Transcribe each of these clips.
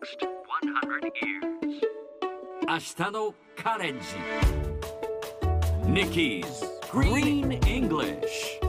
next 100 years. 明日のカレンジ Nikki's Green English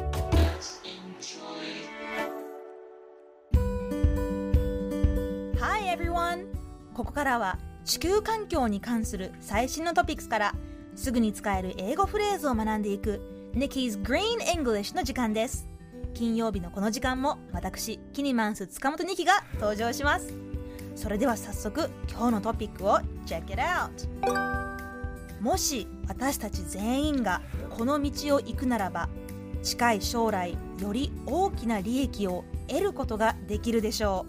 Hi everyone! ここからは地球環境に関する最新のトピックスからすぐに使える英語フレーズを学んでいく Nikki's Green English の時間です。金曜日のこの時間も私、キニマンス塚本ニキが登場します。それでは早速今日のトピックを Check it out! もし私たち全員がこの道を行くならば近い将来より大きな利益を得ることができるでしょ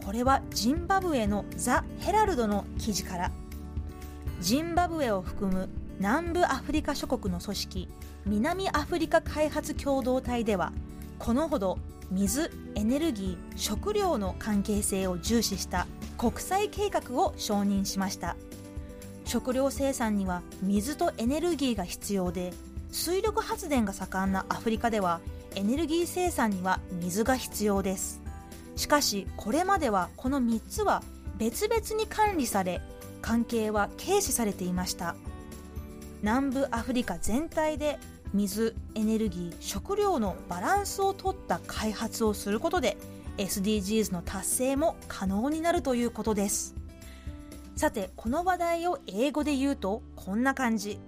うこれはジンバブエのザ・ヘラルドの記事からジンバブエを含む南部アフリカ諸国の組織南アフリカ開発共同体ではこのほど水エネルギー食料の関係性を重視した国際計画を承認しました。食料生産には水とエネルギーが必要で水力発電が盛んなアフリカではエネルギー生産には水が必要です。しかしこれまではこの3つは別々に管理され関係は軽視されていました。南部アフリカ全体で水エネルギー食料のバランスをとった開発をすることで SDGs の達成も可能になるということですさてこの話題を英語で言うとこんな感じ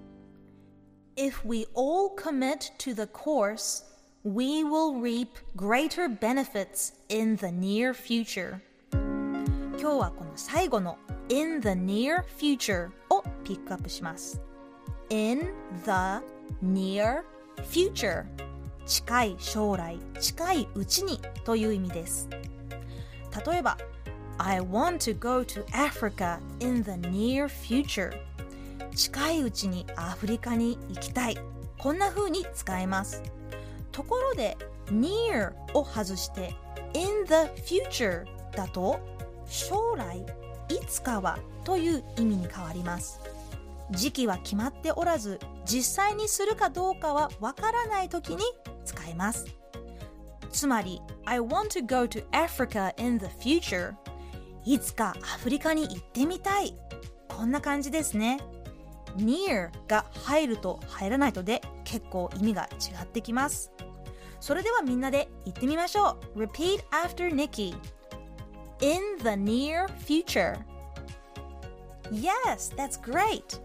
If we all commit to the course, we will reap greater benefits in the near future. 今日はこの最後の in the near future をピックアップします。In the near future. 近い将来、近いうちにという意味です。例えば I want to go to Africa in the near future. 近いうちにアフリカに行きたい。こんな風に使えます。ところで near を外して in the future だと将来いつかはという意味に変わります。時期は決まっておらず実際にするかどうかはわからない時に使えます。つまり I want to go to Africa in the future いつかアフリカに行ってみたい。こんな感じですね。near が入ると入らないとで結構意味が違ってきます。それではみんなで言ってみましょう。Repeat after Nikki In the near future Yes, that's great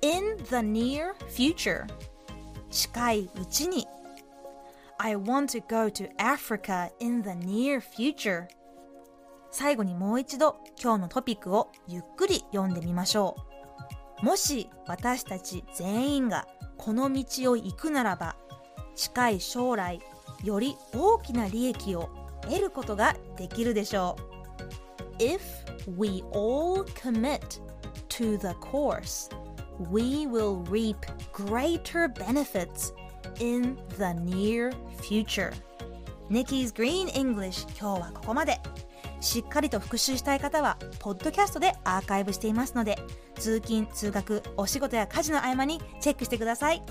In the near future. 近いうちに。I want to go to Africa in the near future. 最後にもう一度今日のトピックをゆっくり読んでみましょう。もし私たち全員がこの道を行くならば近い将来より大きな利益を得ることができるでしょう。If we all commit to the course we will reap greater benefits in the near future. Nikki's Green English 今日はここまで。しっかりと復習したい方はポッドキャストでアーカイブしていますので通勤通学お仕事や家事の合間にチェックしてください。